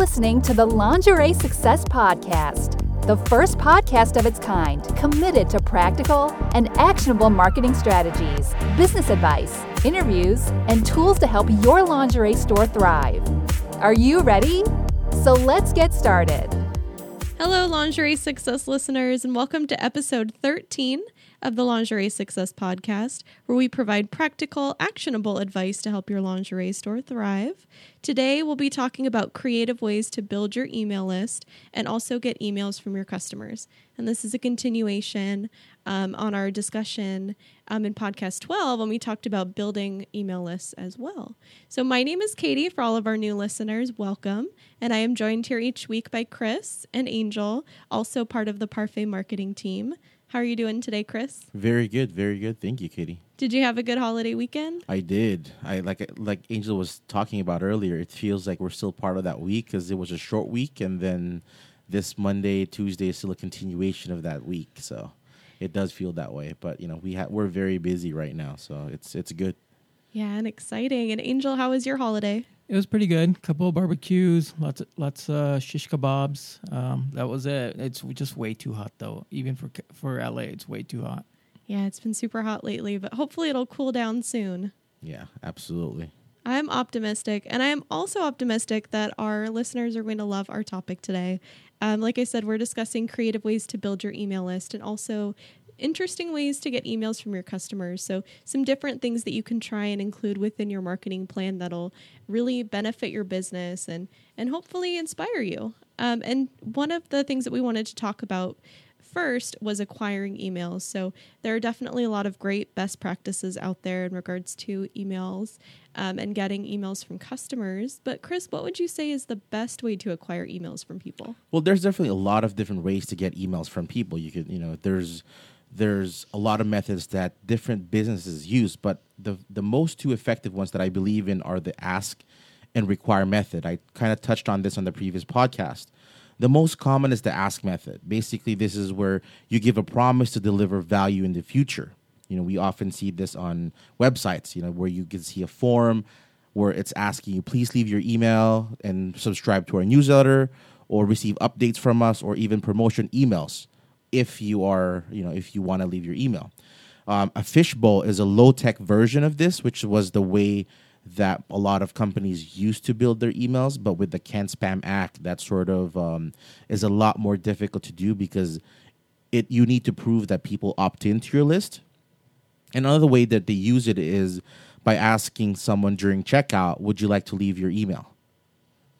listening to the Lingerie Success Podcast, the first podcast of its kind committed to practical and actionable marketing strategies, business advice, interviews, and tools to help your lingerie store thrive. Are you ready? So let's get started. Hello, Lingerie Success listeners, and welcome to episode 13 of the Lingerie Success Podcast, where we provide practical, actionable advice to help your lingerie store thrive. Today, we'll be talking about creative ways to build your email list and also get emails from your customers. And this is a continuation um, on our discussion um, in podcast 12 when we talked about building email lists as well. So, my name is Katie. For all of our new listeners, welcome. And I am joined here each week by Chris and Angel, also part of the Parfait marketing team. How are you doing today, Chris? Very good, very good. Thank you, Katie. Did you have a good holiday weekend? I did. I like like Angel was talking about earlier. It feels like we're still part of that week because it was a short week, and then this Monday, Tuesday is still a continuation of that week. So it does feel that way. But you know, we ha- we're very busy right now, so it's it's good. Yeah, and exciting. And Angel, how was your holiday? It was pretty good. Couple of barbecues, lots of lots of shish kebabs. Um, that was it. It's just way too hot though. Even for for LA, it's way too hot. Yeah, it's been super hot lately, but hopefully it'll cool down soon. Yeah, absolutely. I'm optimistic, and I am also optimistic that our listeners are going to love our topic today. Um, like I said, we're discussing creative ways to build your email list and also interesting ways to get emails from your customers. So, some different things that you can try and include within your marketing plan that'll really benefit your business and and hopefully inspire you. Um, and one of the things that we wanted to talk about first was acquiring emails. So there are definitely a lot of great best practices out there in regards to emails um, and getting emails from customers. But Chris, what would you say is the best way to acquire emails from people? Well, there's definitely a lot of different ways to get emails from people. You could, you know, there's there's a lot of methods that different businesses use, but the the most two effective ones that I believe in are the ask and require method. I kind of touched on this on the previous podcast. The most common is the ask method. Basically, this is where you give a promise to deliver value in the future. You know, we often see this on websites, you know, where you can see a form where it's asking you, please leave your email and subscribe to our newsletter or receive updates from us or even promotion emails if you are, you know, if you want to leave your email. Um, a fishbowl is a low tech version of this, which was the way that a lot of companies used to build their emails. But with the CAN-SPAM Act, that sort of um, is a lot more difficult to do because it you need to prove that people opt into your list. Another way that they use it is by asking someone during checkout, "Would you like to leave your email?"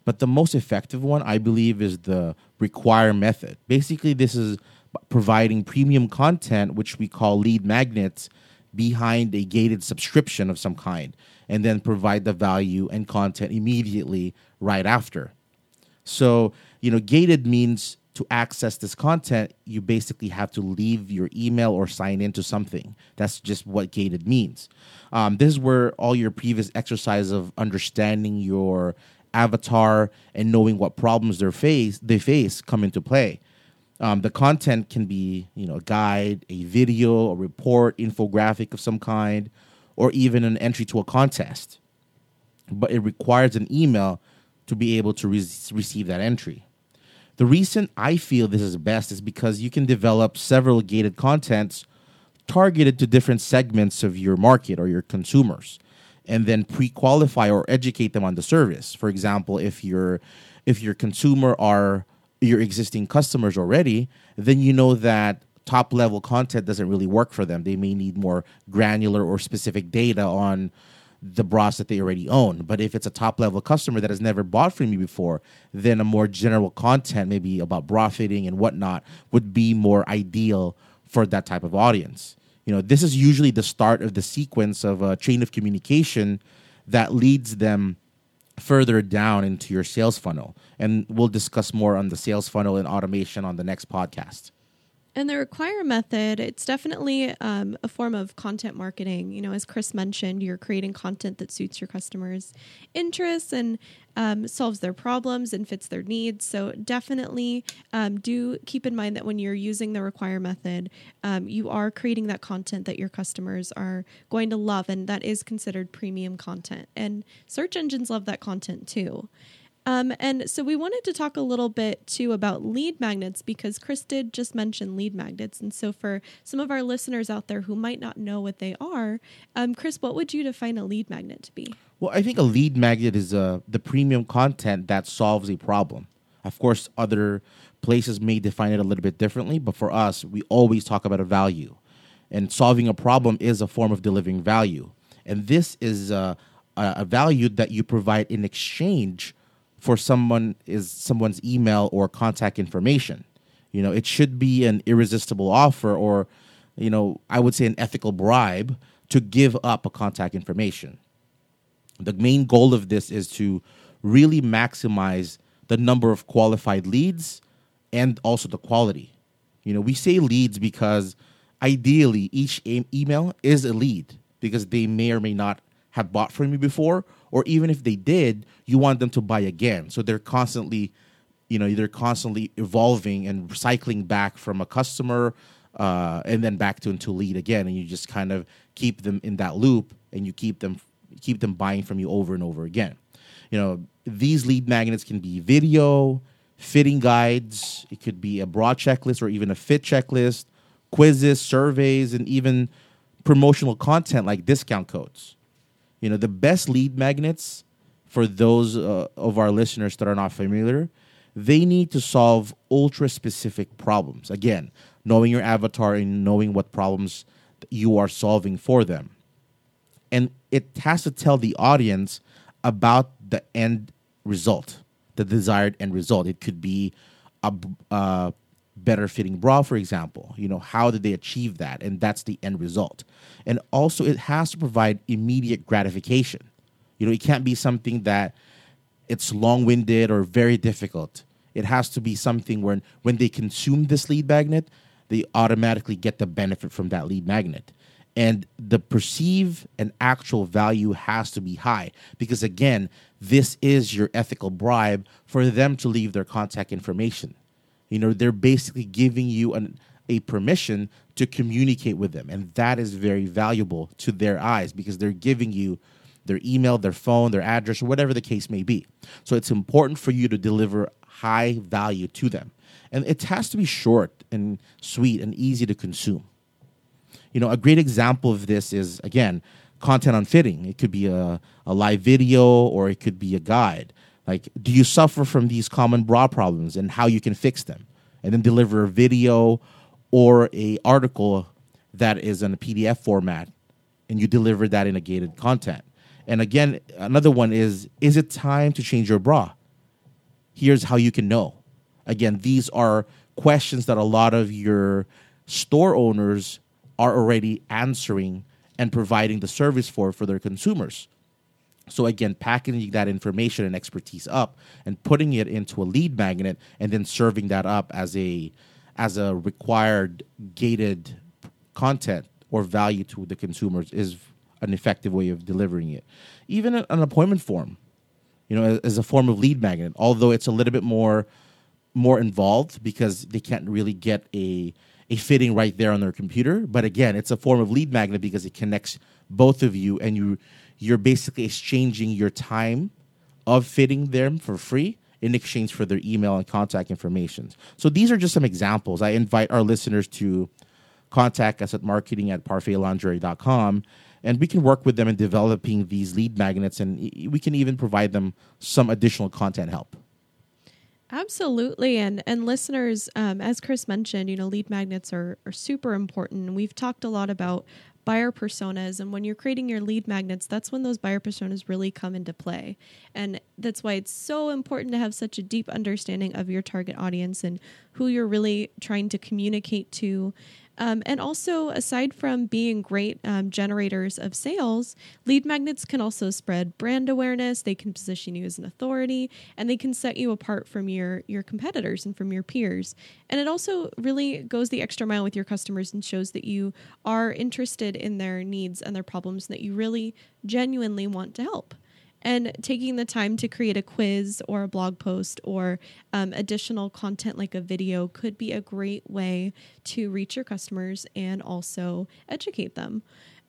But the most effective one, I believe, is the require method. Basically, this is providing premium content, which we call lead magnets, behind a gated subscription of some kind, and then provide the value and content immediately right after. So, you know, gated means to access this content, you basically have to leave your email or sign into something. That's just what gated means. Um, this is where all your previous exercise of understanding your avatar and knowing what problems they face they face come into play. Um, the content can be, you know, a guide, a video, a report, infographic of some kind, or even an entry to a contest. But it requires an email to be able to re- receive that entry. The reason I feel this is best is because you can develop several gated contents targeted to different segments of your market or your consumers and then pre-qualify or educate them on the service. For example, if your if your consumer are your existing customers already, then you know that top level content doesn't really work for them. They may need more granular or specific data on the bras that they already own. But if it's a top level customer that has never bought from you before, then a more general content, maybe about bra fitting and whatnot, would be more ideal for that type of audience. You know, this is usually the start of the sequence of a chain of communication that leads them further down into your sales funnel. And we'll discuss more on the sales funnel and automation on the next podcast. And the require method, it's definitely um, a form of content marketing. You know, as Chris mentioned, you're creating content that suits your customers' interests and um, solves their problems and fits their needs. So definitely um, do keep in mind that when you're using the require method, um, you are creating that content that your customers are going to love, and that is considered premium content. And search engines love that content too. Um, and so we wanted to talk a little bit too about lead magnets because Chris did just mention lead magnets. And so for some of our listeners out there who might not know what they are, um, Chris, what would you define a lead magnet to be? Well, I think a lead magnet is uh, the premium content that solves a problem. Of course, other places may define it a little bit differently, but for us, we always talk about a value. And solving a problem is a form of delivering value. And this is uh, a, a value that you provide in exchange for someone is someone's email or contact information. You know, it should be an irresistible offer or, you know, I would say an ethical bribe to give up a contact information. The main goal of this is to really maximize the number of qualified leads and also the quality. You know, we say leads because ideally each email is a lead because they may or may not have bought from you before or even if they did, you want them to buy again. So they're constantly, you know, they're constantly evolving and cycling back from a customer uh, and then back to into lead again, and you just kind of keep them in that loop, and you keep them keep them buying from you over and over again. You know, these lead magnets can be video, fitting guides. It could be a broad checklist or even a fit checklist, quizzes, surveys, and even promotional content like discount codes. You know, the best lead magnets for those uh, of our listeners that are not familiar, they need to solve ultra specific problems. Again, knowing your avatar and knowing what problems you are solving for them. And it has to tell the audience about the end result, the desired end result. It could be a, a better fitting bra, for example. You know, how did they achieve that? And that's the end result. And also, it has to provide immediate gratification. You know, it can't be something that it's long winded or very difficult. It has to be something where when they consume this lead magnet, they automatically get the benefit from that lead magnet. And the perceive and actual value has to be high because, again, this is your ethical bribe for them to leave their contact information. You know, they're basically giving you an, a permission to communicate with them. And that is very valuable to their eyes because they're giving you their email, their phone, their address, or whatever the case may be. So it's important for you to deliver high value to them. And it has to be short and sweet and easy to consume. You know, a great example of this is, again, content on fitting. It could be a, a live video or it could be a guide. Like, do you suffer from these common bra problems and how you can fix them? And then deliver a video or a article that is in a PDF format, and you deliver that in a gated content. And again, another one is: Is it time to change your bra? Here's how you can know. Again, these are questions that a lot of your store owners are already answering and providing the service for for their consumers. So again, packaging that information and expertise up and putting it into a lead magnet and then serving that up as a as a required gated content or value to the consumers is an effective way of delivering it. Even an appointment form, you know, as a form of lead magnet, although it's a little bit more more involved because they can't really get a a fitting right there on their computer. But again, it's a form of lead magnet because it connects both of you and you you're basically exchanging your time of fitting them for free in exchange for their email and contact information. So these are just some examples. I invite our listeners to contact us at marketing at parfaitlingerie.com and we can work with them in developing these lead magnets and we can even provide them some additional content help. Absolutely, and and listeners, um, as Chris mentioned, you know, lead magnets are are super important. We've talked a lot about buyer personas and when you're creating your lead magnets that's when those buyer personas really come into play. And that's why it's so important to have such a deep understanding of your target audience and who you're really trying to communicate to um, and also, aside from being great um, generators of sales, lead magnets can also spread brand awareness. They can position you as an authority, and they can set you apart from your your competitors and from your peers. And it also really goes the extra mile with your customers and shows that you are interested in their needs and their problems, and that you really genuinely want to help and taking the time to create a quiz or a blog post or um, additional content like a video could be a great way to reach your customers and also educate them.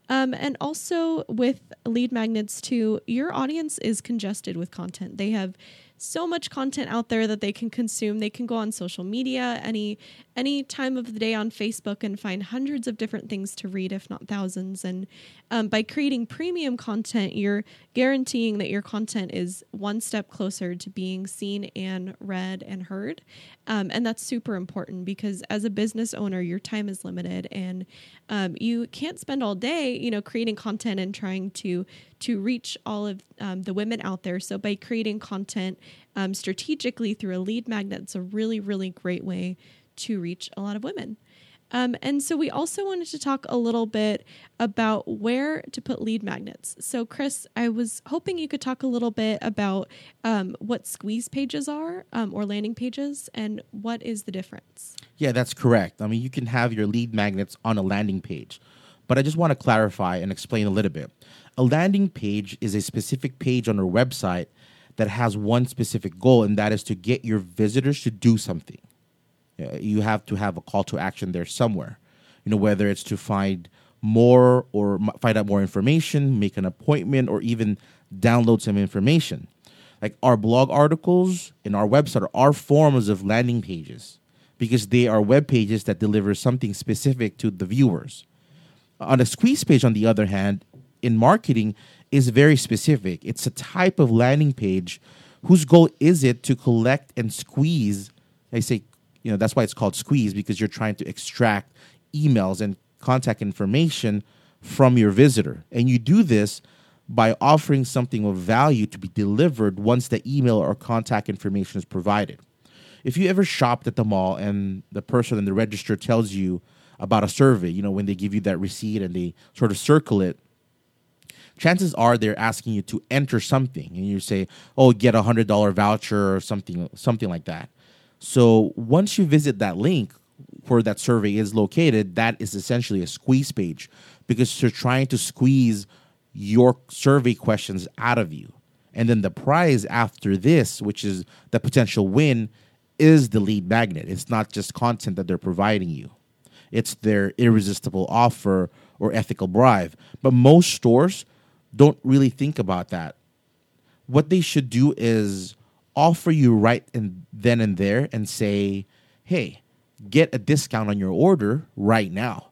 Um, and also with lead magnets too, your audience is congested with content. They have so much content out there that they can consume. They can go on social media any any time of the day on Facebook and find hundreds of different things to read, if not thousands. And um, by creating premium content, you're guaranteeing that your content is one step closer to being seen and read and heard. Um, and that's super important because as a business owner, your time is limited and um, you can't spend all day, you know, creating content and trying to to reach all of um, the women out there. So by creating content um, strategically through a lead magnet, it's a really, really great way to reach a lot of women. Um, and so we also wanted to talk a little bit about where to put lead magnets. So, Chris, I was hoping you could talk a little bit about um, what squeeze pages are um, or landing pages and what is the difference. Yeah, that's correct. I mean, you can have your lead magnets on a landing page, but I just want to clarify and explain a little bit. A landing page is a specific page on our website that has one specific goal, and that is to get your visitors to do something. You have to have a call to action there somewhere. You know, whether it's to find more or find out more information, make an appointment, or even download some information. Like our blog articles and our website are forms of landing pages because they are web pages that deliver something specific to the viewers. On a squeeze page, on the other hand, in marketing is very specific. It's a type of landing page whose goal is it to collect and squeeze. I say you know that's why it's called squeeze because you're trying to extract emails and contact information from your visitor and you do this by offering something of value to be delivered once the email or contact information is provided if you ever shopped at the mall and the person in the register tells you about a survey you know when they give you that receipt and they sort of circle it chances are they're asking you to enter something and you say oh get a hundred dollar voucher or something something like that so once you visit that link where that survey is located, that is essentially a squeeze page because you're trying to squeeze your survey questions out of you. And then the prize after this, which is the potential win, is the lead magnet. It's not just content that they're providing you, it's their irresistible offer or ethical bribe. But most stores don't really think about that. What they should do is offer you right and then and there and say, hey, get a discount on your order right now.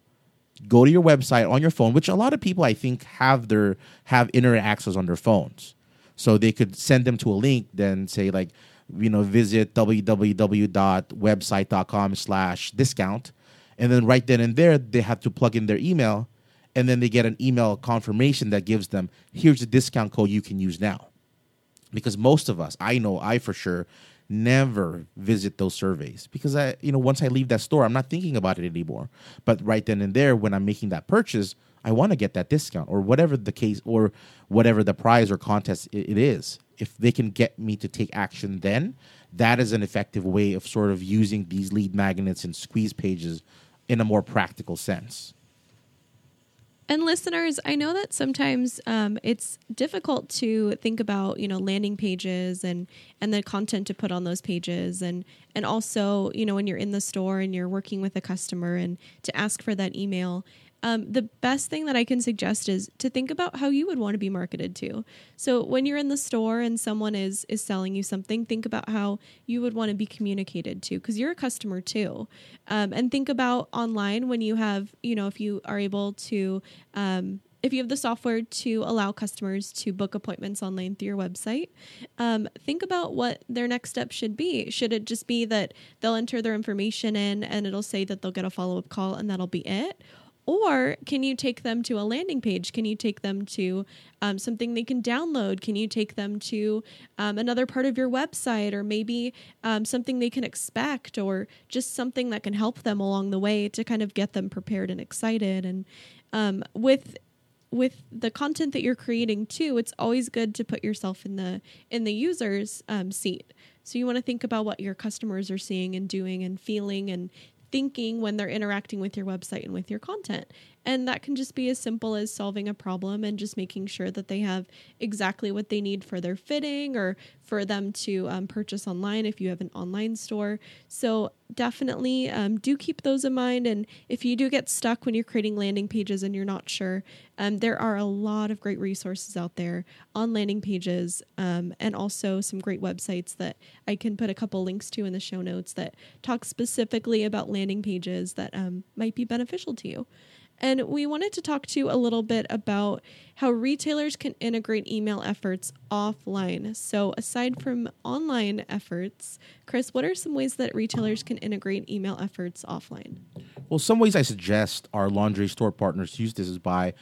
Go to your website on your phone, which a lot of people I think have their have internet access on their phones. So they could send them to a link, then say like, you know, visit www.website.com slash discount. And then right then and there, they have to plug in their email and then they get an email confirmation that gives them, here's a discount code you can use now because most of us, I know I for sure, never visit those surveys because I, you know, once I leave that store, I'm not thinking about it anymore. But right then and there, when I'm making that purchase, I want to get that discount or whatever the case or whatever the prize or contest it is. If they can get me to take action, then that is an effective way of sort of using these lead magnets and squeeze pages in a more practical sense. And listeners, I know that sometimes um, it's difficult to think about, you know, landing pages and and the content to put on those pages, and and also, you know, when you're in the store and you're working with a customer and to ask for that email um, the best thing that I can suggest is to think about how you would want to be marketed to. So when you're in the store and someone is is selling you something, think about how you would want to be communicated to because you're a customer too. Um, and think about online when you have, you know, if you are able to. Um, if you have the software to allow customers to book appointments online through your website, um, think about what their next step should be. Should it just be that they'll enter their information in and it'll say that they'll get a follow up call and that'll be it? Or can you take them to a landing page? Can you take them to um, something they can download? Can you take them to um, another part of your website or maybe um, something they can expect or just something that can help them along the way to kind of get them prepared and excited? And um, with with the content that you're creating too it's always good to put yourself in the in the user's um, seat so you want to think about what your customers are seeing and doing and feeling and thinking when they're interacting with your website and with your content. And that can just be as simple as solving a problem and just making sure that they have exactly what they need for their fitting or for them to um, purchase online if you have an online store. So definitely um, do keep those in mind. And if you do get stuck when you're creating landing pages and you're not sure, um, there are a lot of great resources out there on landing pages um, and also some great websites that I can put a couple links to in the show notes that talk specifically about landing pages that um, might be beneficial to you. And we wanted to talk to you a little bit about how retailers can integrate email efforts offline. So, aside from online efforts, Chris, what are some ways that retailers can integrate email efforts offline? Well, some ways I suggest our lingerie store partners use this is by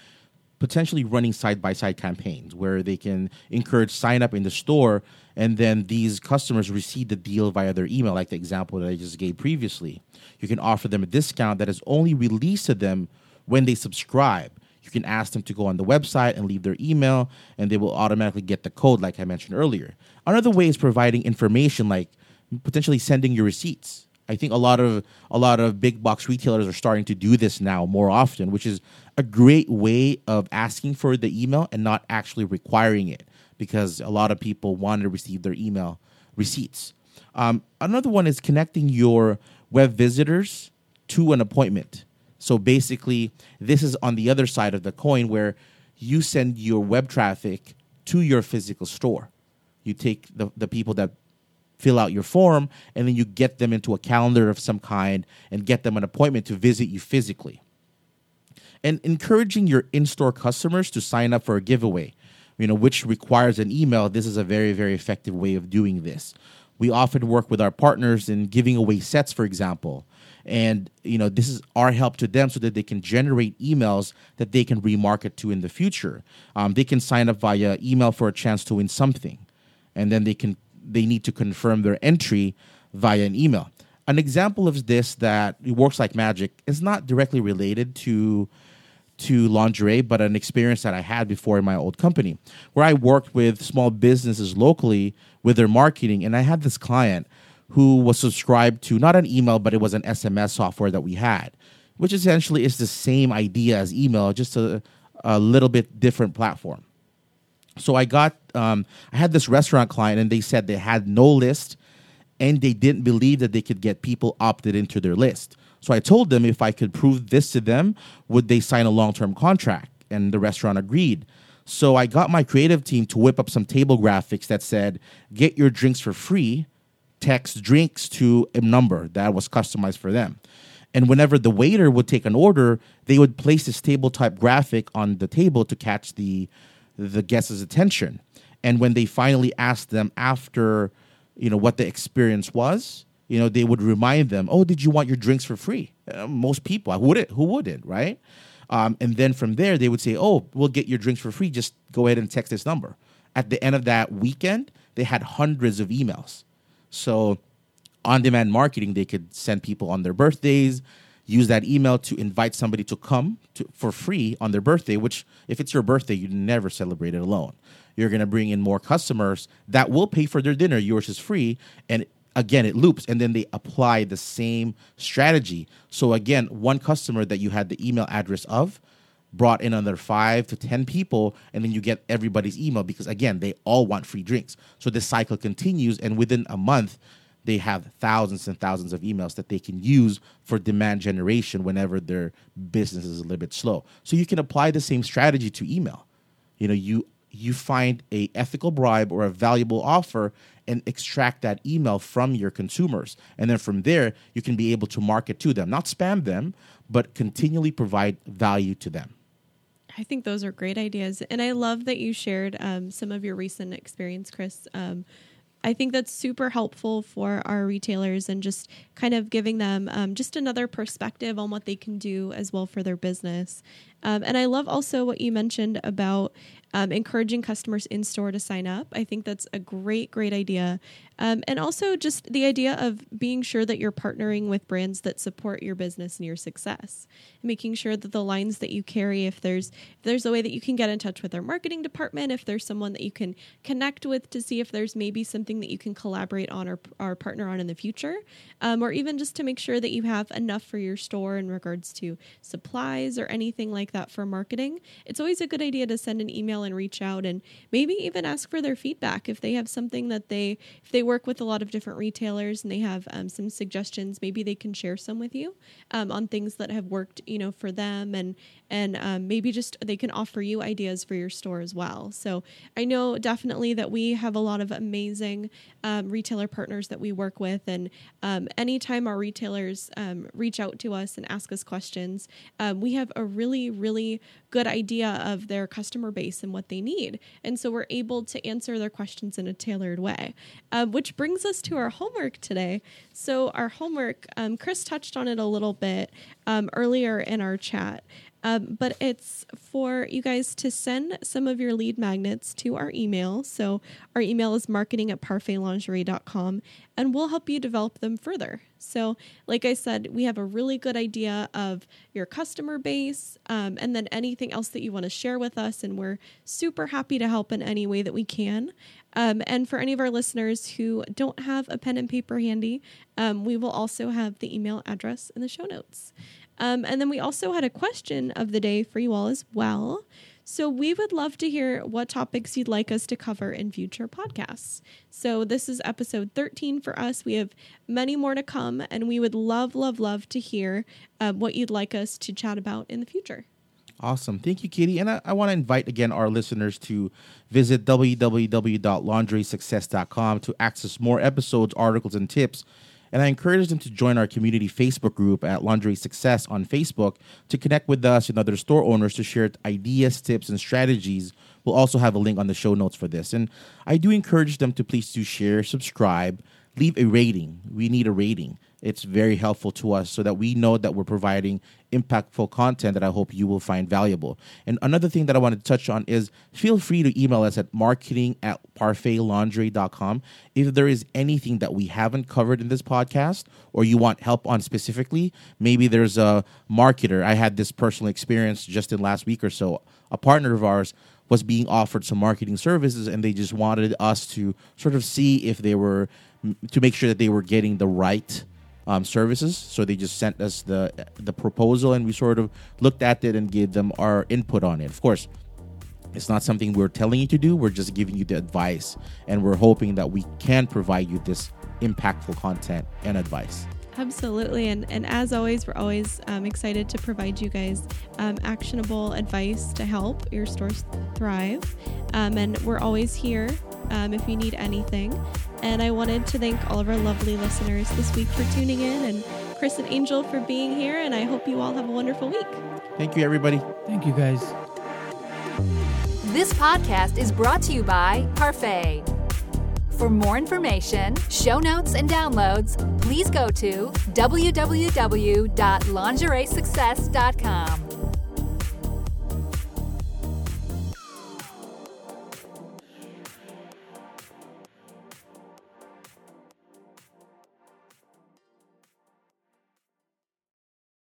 potentially running side by side campaigns where they can encourage sign up in the store and then these customers receive the deal via their email, like the example that I just gave previously. You can offer them a discount that is only released to them when they subscribe. You can ask them to go on the website and leave their email, and they will automatically get the code, like I mentioned earlier. Another way is providing information like potentially sending your receipts. I think a lot of a lot of big box retailers are starting to do this now more often, which is a great way of asking for the email and not actually requiring it because a lot of people want to receive their email receipts. Um, another one is connecting your web visitors to an appointment. So basically, this is on the other side of the coin where you send your web traffic to your physical store. You take the, the people that fill out your form and then you get them into a calendar of some kind and get them an appointment to visit you physically. And encouraging your in store customers to sign up for a giveaway, you know, which requires an email. This is a very, very effective way of doing this. We often work with our partners in giving away sets, for example and you know this is our help to them so that they can generate emails that they can remarket to in the future. Um, they can sign up via email for a chance to win something. And then they can they need to confirm their entry via an email. An example of this that works like magic is not directly related to to lingerie, but an experience that I had before in my old company, where I worked with small businesses locally with their marketing. And I had this client who was subscribed to not an email, but it was an SMS software that we had, which essentially is the same idea as email, just a, a little bit different platform. So I got, um, I had this restaurant client, and they said they had no list, and they didn't believe that they could get people opted into their list. So I told them if I could prove this to them, would they sign a long term contract? And the restaurant agreed. So I got my creative team to whip up some table graphics that said, get your drinks for free text drinks to a number that was customized for them. And whenever the waiter would take an order, they would place this table type graphic on the table to catch the the guest's attention. And when they finally asked them after, you know, what the experience was, you know, they would remind them, "Oh, did you want your drinks for free?" Uh, most people, I wouldn't. Who wouldn't, right? Um, and then from there, they would say, "Oh, we'll get your drinks for free. Just go ahead and text this number." At the end of that weekend, they had hundreds of emails so, on demand marketing, they could send people on their birthdays, use that email to invite somebody to come to, for free on their birthday, which, if it's your birthday, you never celebrate it alone. You're going to bring in more customers that will pay for their dinner. Yours is free. And again, it loops. And then they apply the same strategy. So, again, one customer that you had the email address of brought in another five to 10 people, and then you get everybody's email because, again, they all want free drinks. So this cycle continues, and within a month, they have thousands and thousands of emails that they can use for demand generation whenever their business is a little bit slow. So you can apply the same strategy to email. You know, you you find a ethical bribe or a valuable offer and extract that email from your consumers and then from there you can be able to market to them not spam them but continually provide value to them I think those are great ideas. And I love that you shared um, some of your recent experience, Chris. Um, I think that's super helpful for our retailers and just kind of giving them um, just another perspective on what they can do as well for their business. Um, and I love also what you mentioned about um, encouraging customers in store to sign up. I think that's a great, great idea. Um, and also just the idea of being sure that you're partnering with brands that support your business and your success. Making sure that the lines that you carry, if there's if there's a way that you can get in touch with our marketing department, if there's someone that you can connect with to see if there's maybe something that you can collaborate on or, or partner on in the future, um, or even just to make sure that you have enough for your store in regards to supplies or anything like that for marketing, it's always a good idea to send an email and reach out and maybe even ask for their feedback if they have something that they if they work with a lot of different retailers and they have um, some suggestions. Maybe they can share some with you um, on things that have worked you know for them and and um, maybe just they can offer you ideas for your store as well. So i know definitely that we have a lot of amazing um, retailer partners that we work with and um, anytime our retailers um, reach out to us and ask us questions we have a really really good idea of their customer base and what they need. And so we're able to answer their questions in a tailored way uh, which brings us to our homework today. So our homework chris touched on it a little bit earlier in our chat um, but it's for you guys to send some of your lead magnets to our email. So our email is marketing at parfaitlingerie.com and we'll help you develop them further. So, like I said, we have a really good idea of your customer base um, and then anything else that you want to share with us. And we're super happy to help in any way that we can. Um, and for any of our listeners who don't have a pen and paper handy, um, we will also have the email address in the show notes. Um, and then we also had a question of the day for you all as well. So we would love to hear what topics you'd like us to cover in future podcasts. So this is episode 13 for us. We have many more to come, and we would love, love, love to hear uh, what you'd like us to chat about in the future. Awesome. Thank you, Katie. And I, I want to invite again our listeners to visit www.lingeriesuccess.com to access more episodes, articles, and tips and I encourage them to join our community Facebook group at Lingerie Success on Facebook to connect with us and other store owners to share ideas, tips, and strategies. We'll also have a link on the show notes for this. And I do encourage them to please do share, subscribe, leave a rating. We need a rating it's very helpful to us so that we know that we're providing impactful content that I hope you will find valuable. And another thing that I wanted to touch on is feel free to email us at marketing at parfaitlingerie.com if there is anything that we haven't covered in this podcast or you want help on specifically. Maybe there's a marketer. I had this personal experience just in last week or so. A partner of ours was being offered some marketing services and they just wanted us to sort of see if they were to make sure that they were getting the right um, services. So they just sent us the the proposal, and we sort of looked at it and gave them our input on it. Of course, it's not something we're telling you to do. We're just giving you the advice, and we're hoping that we can provide you this impactful content and advice. Absolutely. And, and as always, we're always um, excited to provide you guys um, actionable advice to help your stores thrive. Um, and we're always here um, if you need anything. And I wanted to thank all of our lovely listeners this week for tuning in and Chris and Angel for being here. And I hope you all have a wonderful week. Thank you, everybody. Thank you, guys. This podcast is brought to you by Parfait. For more information, show notes, and downloads, please go to www.lingeriesuccess.com.